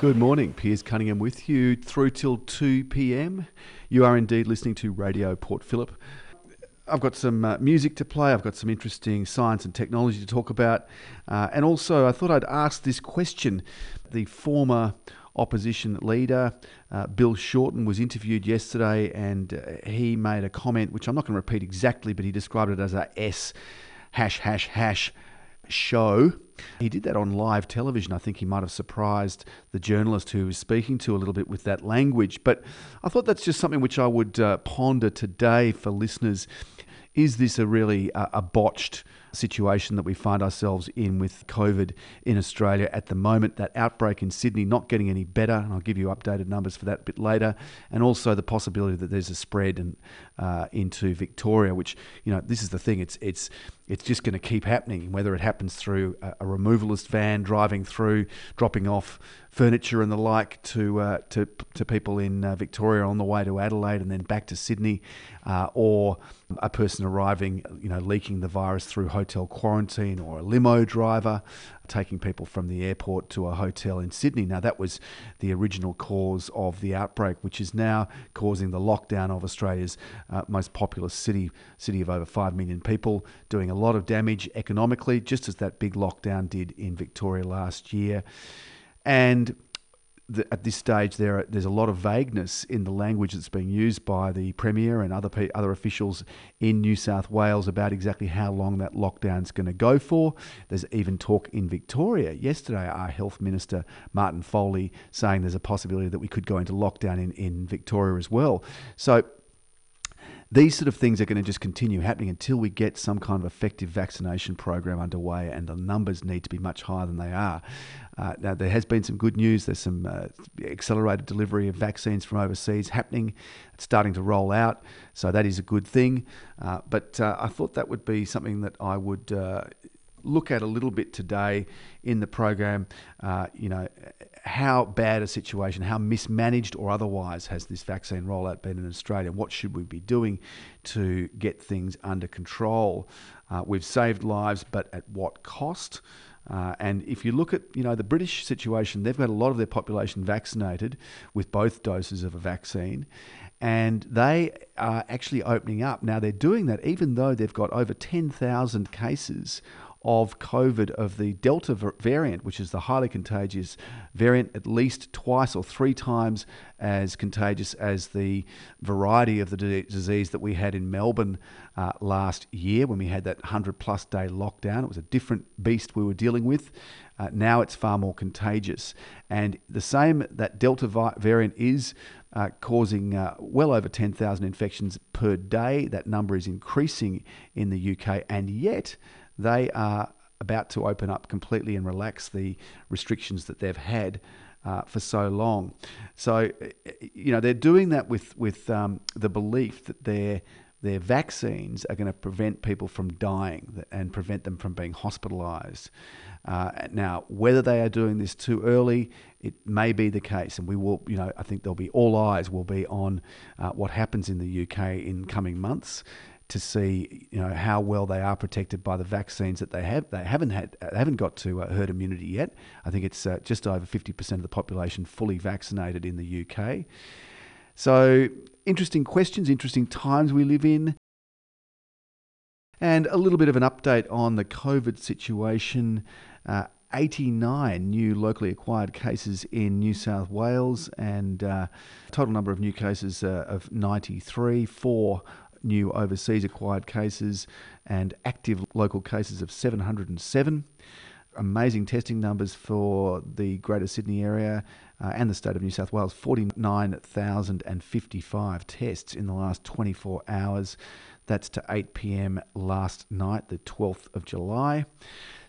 Good morning, Piers Cunningham with you through till 2 p.m. You are indeed listening to Radio Port Phillip. I've got some uh, music to play, I've got some interesting science and technology to talk about, uh, and also I thought I'd ask this question. The former opposition leader, uh, Bill Shorten, was interviewed yesterday and uh, he made a comment which I'm not going to repeat exactly, but he described it as a S hash hash hash show. He did that on live television. I think he might have surprised the journalist who was speaking to a little bit with that language. But I thought that's just something which I would uh, ponder today for listeners. Is this a really uh, a botched situation that we find ourselves in with COVID in Australia at the moment. That outbreak in Sydney not getting any better, and I'll give you updated numbers for that a bit later, and also the possibility that there's a spread uh, into Victoria, which you know this is the thing. It's it's it's just going to keep happening, whether it happens through a, a removalist van driving through, dropping off furniture and the like to uh, to to people in uh, Victoria on the way to Adelaide and then back to Sydney, uh, or a person arriving, you know, leaking the virus through hotel quarantine, or a limo driver taking people from the airport to a hotel in Sydney. Now that was the original cause of the outbreak, which is now causing the lockdown of Australia's uh, most populous city, city of over five million people, doing a lot of damage economically, just as that big lockdown did in Victoria last year. And the, at this stage, there there's a lot of vagueness in the language that's being used by the premier and other other officials in New South Wales about exactly how long that lockdown's going to go for. There's even talk in Victoria yesterday. Our health minister Martin Foley saying there's a possibility that we could go into lockdown in, in Victoria as well. So these sort of things are going to just continue happening until we get some kind of effective vaccination program underway, and the numbers need to be much higher than they are. Uh, now, there has been some good news. There's some uh, accelerated delivery of vaccines from overseas happening. It's starting to roll out, so that is a good thing. Uh, but uh, I thought that would be something that I would uh, look at a little bit today in the program. Uh, you know, how bad a situation, how mismanaged or otherwise has this vaccine rollout been in Australia? What should we be doing to get things under control? Uh, we've saved lives, but at what cost? Uh, and if you look at you know the British situation, they've got a lot of their population vaccinated with both doses of a vaccine, and they are actually opening up now. They're doing that even though they've got over ten thousand cases of COVID of the Delta variant, which is the highly contagious variant, at least twice or three times as contagious as the variety of the disease that we had in Melbourne uh, last year when we had that 100 plus day lockdown. It was a different beast we were dealing with. Uh, now it's far more contagious. And the same that Delta variant is uh, causing uh, well over 10,000 infections per day. That number is increasing in the UK, and yet they are about to open up completely and relax the restrictions that they've had uh, for so long. So, you know, they're doing that with with um, the belief that their their vaccines are going to prevent people from dying and prevent them from being hospitalised. Uh, now, whether they are doing this too early, it may be the case, and we will, you know, I think there'll be all eyes will be on uh, what happens in the UK in coming months to see you know how well they are protected by the vaccines that they have. They haven't had they haven't got to uh, herd immunity yet. I think it's uh, just over fifty percent of the population fully vaccinated in the UK. So interesting questions, interesting times we live in. And a little bit of an update on the COVID situation. Uh, 89 new locally acquired cases in New South Wales and uh, total number of new cases uh, of 93, four new overseas acquired cases and active local cases of 707. Amazing testing numbers for the Greater Sydney area uh, and the state of New South Wales 49,055 tests in the last 24 hours. That's to 8 pm last night, the 12th of July.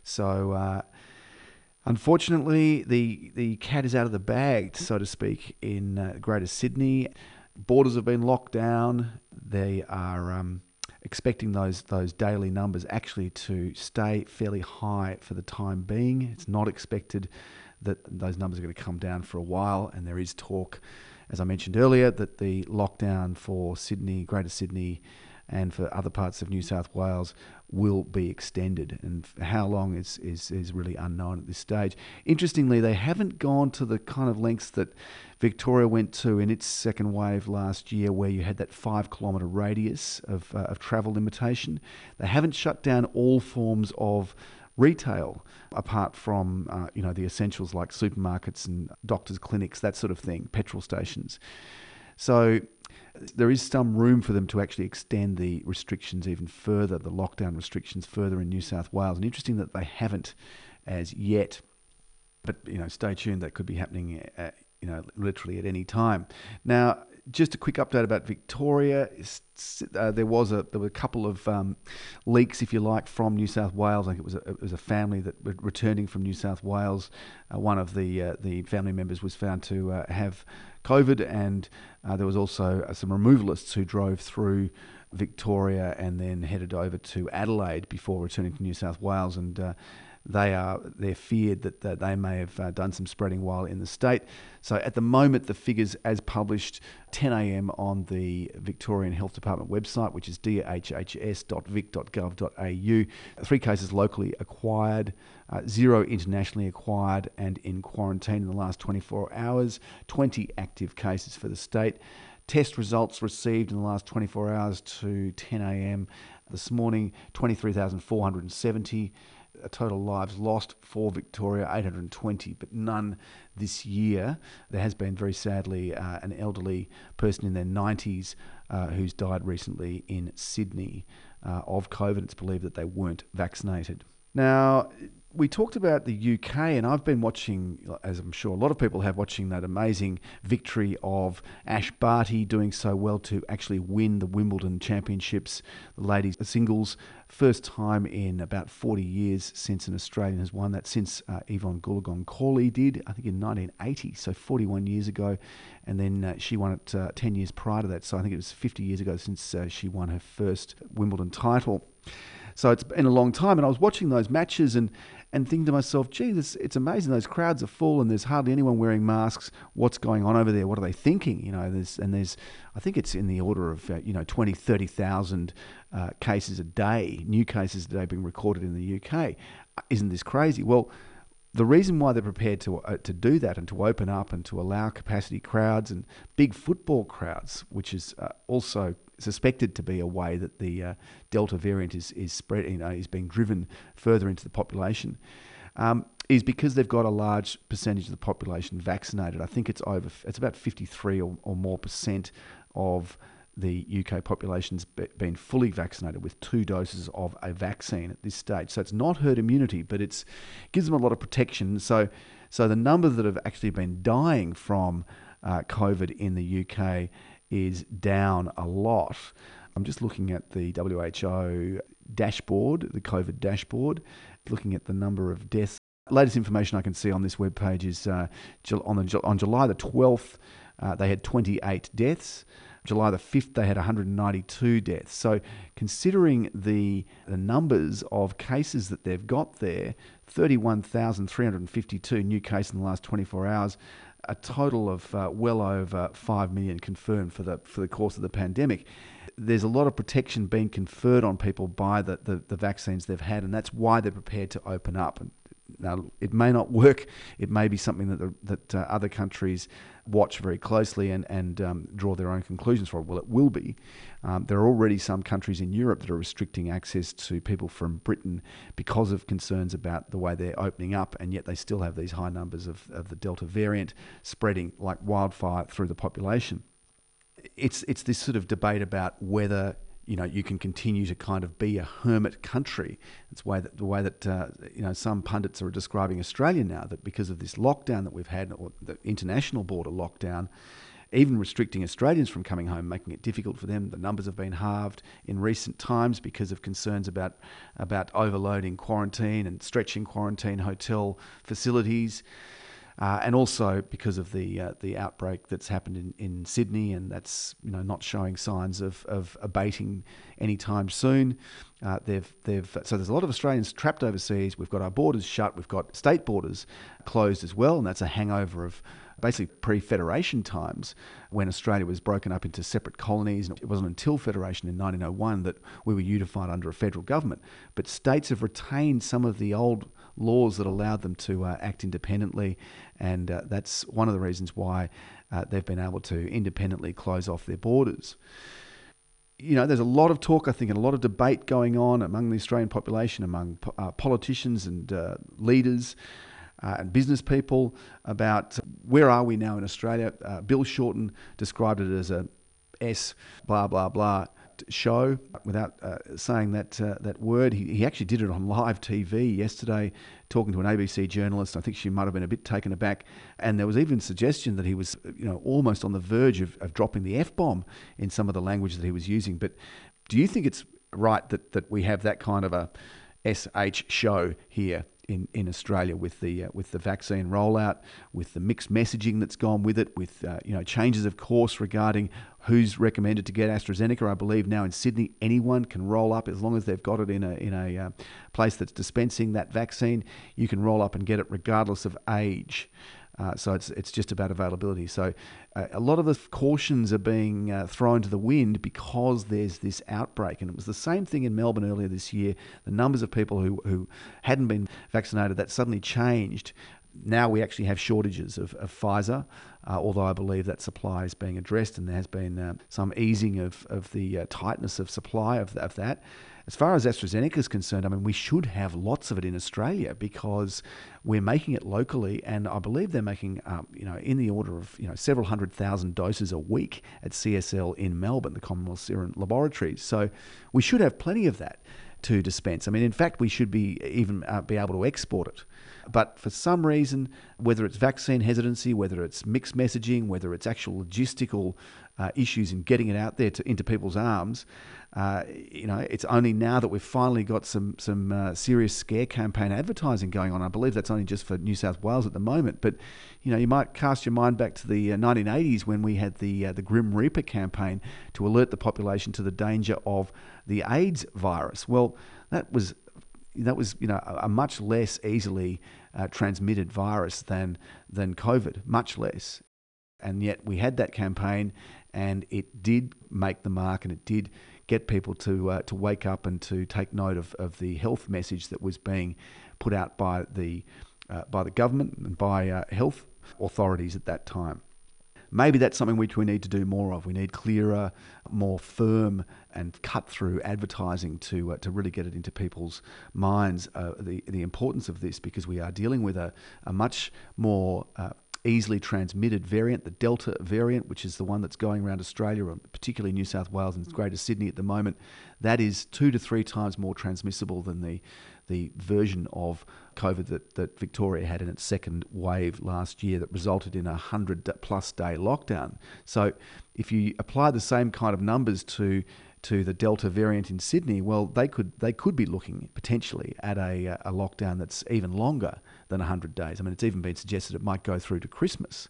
So, uh, unfortunately, the, the cat is out of the bag, so to speak, in uh, Greater Sydney. Borders have been locked down. They are um, expecting those those daily numbers actually to stay fairly high for the time being. It's not expected that those numbers are going to come down for a while, and there is talk, as I mentioned earlier, that the lockdown for Sydney, Greater Sydney, and for other parts of New South Wales will be extended. And how long is, is, is really unknown at this stage. Interestingly, they haven't gone to the kind of lengths that Victoria went to in its second wave last year, where you had that five kilometre radius of, uh, of travel limitation. They haven't shut down all forms of retail apart from uh, you know the essentials like supermarkets and doctors clinics that sort of thing petrol stations so there is some room for them to actually extend the restrictions even further the lockdown restrictions further in New South Wales and interesting that they haven't as yet but you know stay tuned that could be happening uh, you know literally at any time now just a quick update about Victoria. Uh, there was a there were a couple of um, leaks, if you like, from New South Wales. I think it was a, it was a family that were returning from New South Wales. Uh, one of the uh, the family members was found to uh, have COVID, and uh, there was also uh, some removalists who drove through. Victoria and then headed over to Adelaide before returning to New South Wales and they are they're feared that, that they may have uh, done some spreading while in the state. So at the moment, the figures as published 10 a.m. on the Victorian Health Department website, which is dhhs.vic.gov.au, three cases locally acquired, uh, zero internationally acquired, and in quarantine in the last 24 hours. 20 active cases for the state. Test results received in the last 24 hours to 10 a.m. this morning 23,470 total lives lost for Victoria, 820, but none this year. There has been, very sadly, uh, an elderly person in their 90s uh, who's died recently in Sydney uh, of COVID. It's believed that they weren't vaccinated. Now, we talked about the UK, and I've been watching, as I'm sure a lot of people have, watching that amazing victory of Ash Barty doing so well to actually win the Wimbledon Championships, the ladies singles. First time in about 40 years since an Australian has won that, since uh, Evonne Goolagong Cawley did, I think in 1980, so 41 years ago. And then uh, she won it uh, 10 years prior to that, so I think it was 50 years ago since uh, she won her first Wimbledon title. So it's been a long time, and I was watching those matches and and thinking to myself, gee, this, it's amazing. Those crowds are full and there's hardly anyone wearing masks. What's going on over there? What are they thinking? You know, there's, and there's, I think it's in the order of, uh, you know, 20, 30,000 uh, cases a day, new cases a day being recorded in the UK. Isn't this crazy? Well, the reason why they're prepared to uh, to do that and to open up and to allow capacity crowds and big football crowds, which is uh, also suspected to be a way that the uh, Delta variant is is spread, you know, is being driven further into the population, um, is because they've got a large percentage of the population vaccinated. I think it's over, it's about 53 or, or more percent of the UK population's been fully vaccinated with two doses of a vaccine at this stage. So it's not herd immunity, but it's gives them a lot of protection. So, so the number that have actually been dying from uh, COVID in the UK is down a lot. I'm just looking at the WHO dashboard, the COVID dashboard, looking at the number of deaths. Latest information I can see on this webpage is uh, on, the, on July the 12th, uh, they had 28 deaths. July the 5th, they had 192 deaths. So, considering the, the numbers of cases that they've got there 31,352 new cases in the last 24 hours, a total of uh, well over 5 million confirmed for the, for the course of the pandemic. There's a lot of protection being conferred on people by the, the, the vaccines they've had, and that's why they're prepared to open up. Now, it may not work. It may be something that the, that uh, other countries watch very closely and and um, draw their own conclusions from. It well, it will be. Um, there are already some countries in Europe that are restricting access to people from Britain because of concerns about the way they're opening up, and yet they still have these high numbers of, of the Delta variant spreading like wildfire through the population. It's it's this sort of debate about whether you know you can continue to kind of be a hermit country. It's way that the way that uh, you know some pundits are describing Australia now that because of this lockdown that we've had, or the international border lockdown, even restricting Australians from coming home, making it difficult for them. The numbers have been halved in recent times because of concerns about about overloading quarantine and stretching quarantine hotel facilities. Uh, and also because of the uh, the outbreak that's happened in, in Sydney, and that's you know not showing signs of, of abating anytime soon. Uh, they've they've so there's a lot of Australians trapped overseas. We've got our borders shut. We've got state borders closed as well, and that's a hangover of basically pre Federation times when Australia was broken up into separate colonies. And It wasn't until Federation in 1901 that we were unified under a federal government. But states have retained some of the old laws that allowed them to uh, act independently, and uh, that's one of the reasons why uh, they've been able to independently close off their borders. You know, there's a lot of talk, I think, and a lot of debate going on among the Australian population, among uh, politicians and uh, leaders uh, and business people about where are we now in Australia. Uh, Bill Shorten described it as a S, blah, blah, blah show without uh, saying that uh, that word. He, he actually did it on live TV yesterday, talking to an ABC journalist. I think she might have been a bit taken aback, and there was even suggestion that he was, you know, almost on the verge of, of dropping the f bomb in some of the language that he was using. But do you think it's right that that we have that kind of a sh show here in, in Australia with the uh, with the vaccine rollout, with the mixed messaging that's gone with it, with uh, you know changes of course regarding who's recommended to get AstraZeneca. I believe now in Sydney anyone can roll up as long as they've got it in a in a uh, place that's dispensing that vaccine. You can roll up and get it regardless of age. Uh, so it's it's just about availability. So uh, a lot of the cautions are being uh, thrown to the wind because there's this outbreak, and it was the same thing in Melbourne earlier this year. The numbers of people who who hadn't been vaccinated that suddenly changed. Now we actually have shortages of, of Pfizer, uh, although I believe that supply is being addressed and there has been uh, some easing of, of the uh, tightness of supply of, of that. As far as AstraZeneca is concerned, I mean, we should have lots of it in Australia because we're making it locally, and I believe they're making, um, you know, in the order of you know several hundred thousand doses a week at CSL in Melbourne, the Commonwealth Serum Laboratories. So we should have plenty of that to dispense. I mean, in fact, we should be even uh, be able to export it. But for some reason, whether it's vaccine hesitancy, whether it's mixed messaging, whether it's actual logistical uh, issues in getting it out there to, into people's arms, uh, you know, it's only now that we've finally got some some uh, serious scare campaign advertising going on. I believe that's only just for New South Wales at the moment. But you know, you might cast your mind back to the 1980s uh, when we had the uh, the Grim Reaper campaign to alert the population to the danger of the AIDS virus. Well, that was that was you know a, much less easily uh, transmitted virus than than COVID, much less. And yet we had that campaign, and it did make the mark, and it did get people to uh, to wake up and to take note of, of the health message that was being put out by the uh, by the government and by uh, health authorities at that time. Maybe that's something which we need to do more of. We need clearer, more firm, and cut through advertising to uh, to really get it into people's minds uh, the the importance of this because we are dealing with a, a much more easily transmitted variant, the Delta variant, which is the one that's going around Australia, particularly New South Wales and Greater Sydney at the moment, that is two to three times more transmissible than the the version of COVID that, that Victoria had in its second wave last year that resulted in a 100 plus day lockdown. So, if you apply the same kind of numbers to to the Delta variant in Sydney, well, they could they could be looking potentially at a, a lockdown that's even longer than 100 days. I mean, it's even been suggested it might go through to Christmas.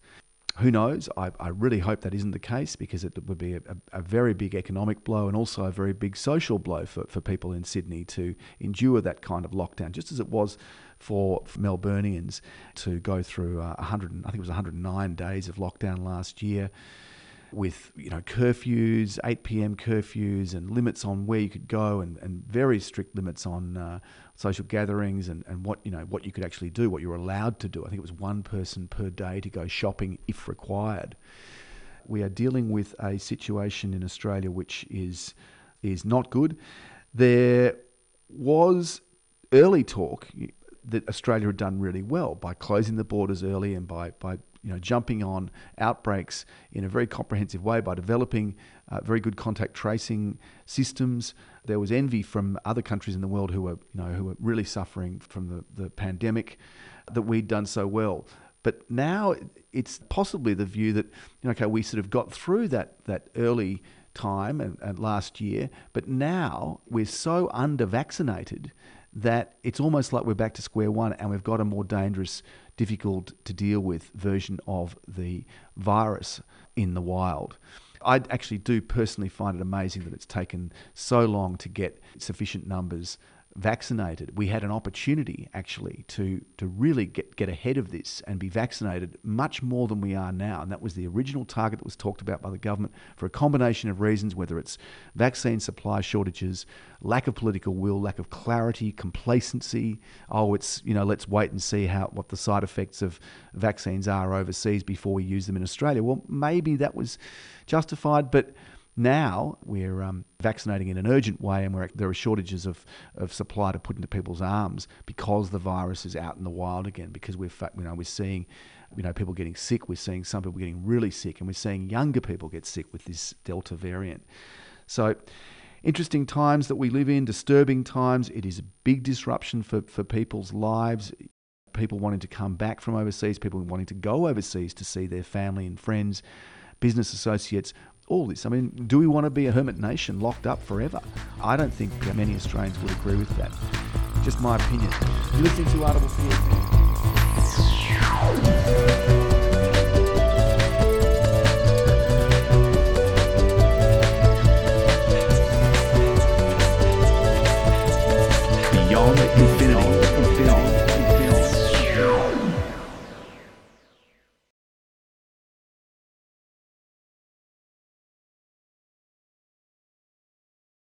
Who knows? I, I really hope that isn't the case because it would be a, a, very big economic blow and also a very big social blow for, for people in Sydney to endure that kind of lockdown, just as it was for Melburnians to go through uh, 100, I think it was 109 days of lockdown last year with you know curfews, 8 p.m. curfews, and limits on where you could go, and, and very strict limits on uh, social gatherings and, and what you know what you could actually do, what you were allowed to do. I think it was one person per day to go shopping if required. We are dealing with a situation in Australia which is is not good. There was early talk that Australia had done really well by closing the borders early and by, by you know, jumping on outbreaks in a very comprehensive way by developing uh, very good contact tracing systems. There was envy from other countries in the world who were, you know, who were really suffering from the, the pandemic that we'd done so well. But now it's possibly the view that, you know, okay, we sort of got through that, that early time and, and last year, but now we're so under vaccinated that it's almost like we're back to square one and we've got a more dangerous, difficult to deal with version of the virus in the wild. I actually do personally find it amazing that it's taken so long to get sufficient numbers vaccinated. We had an opportunity actually to to really get, get ahead of this and be vaccinated much more than we are now. And that was the original target that was talked about by the government for a combination of reasons, whether it's vaccine supply shortages, lack of political will, lack of clarity, complacency. Oh, it's you know let's wait and see how what the side effects of vaccines are overseas before we use them in Australia. Well, maybe that was justified, but now we're um, vaccinating in an urgent way, and there are shortages of, of supply to put into people's arms because the virus is out in the wild again. Because we're you know we're seeing you know people getting sick, we're seeing some people getting really sick, and we're seeing younger people get sick with this Delta variant. So interesting times that we live in, disturbing times. It is a big disruption for, for people's lives. People wanting to come back from overseas, people wanting to go overseas to see their family and friends, business associates all this. I mean, do we want to be a hermit nation locked up forever? I don't think many Australians would agree with that. Just my opinion. You're listening to Audible Theatre.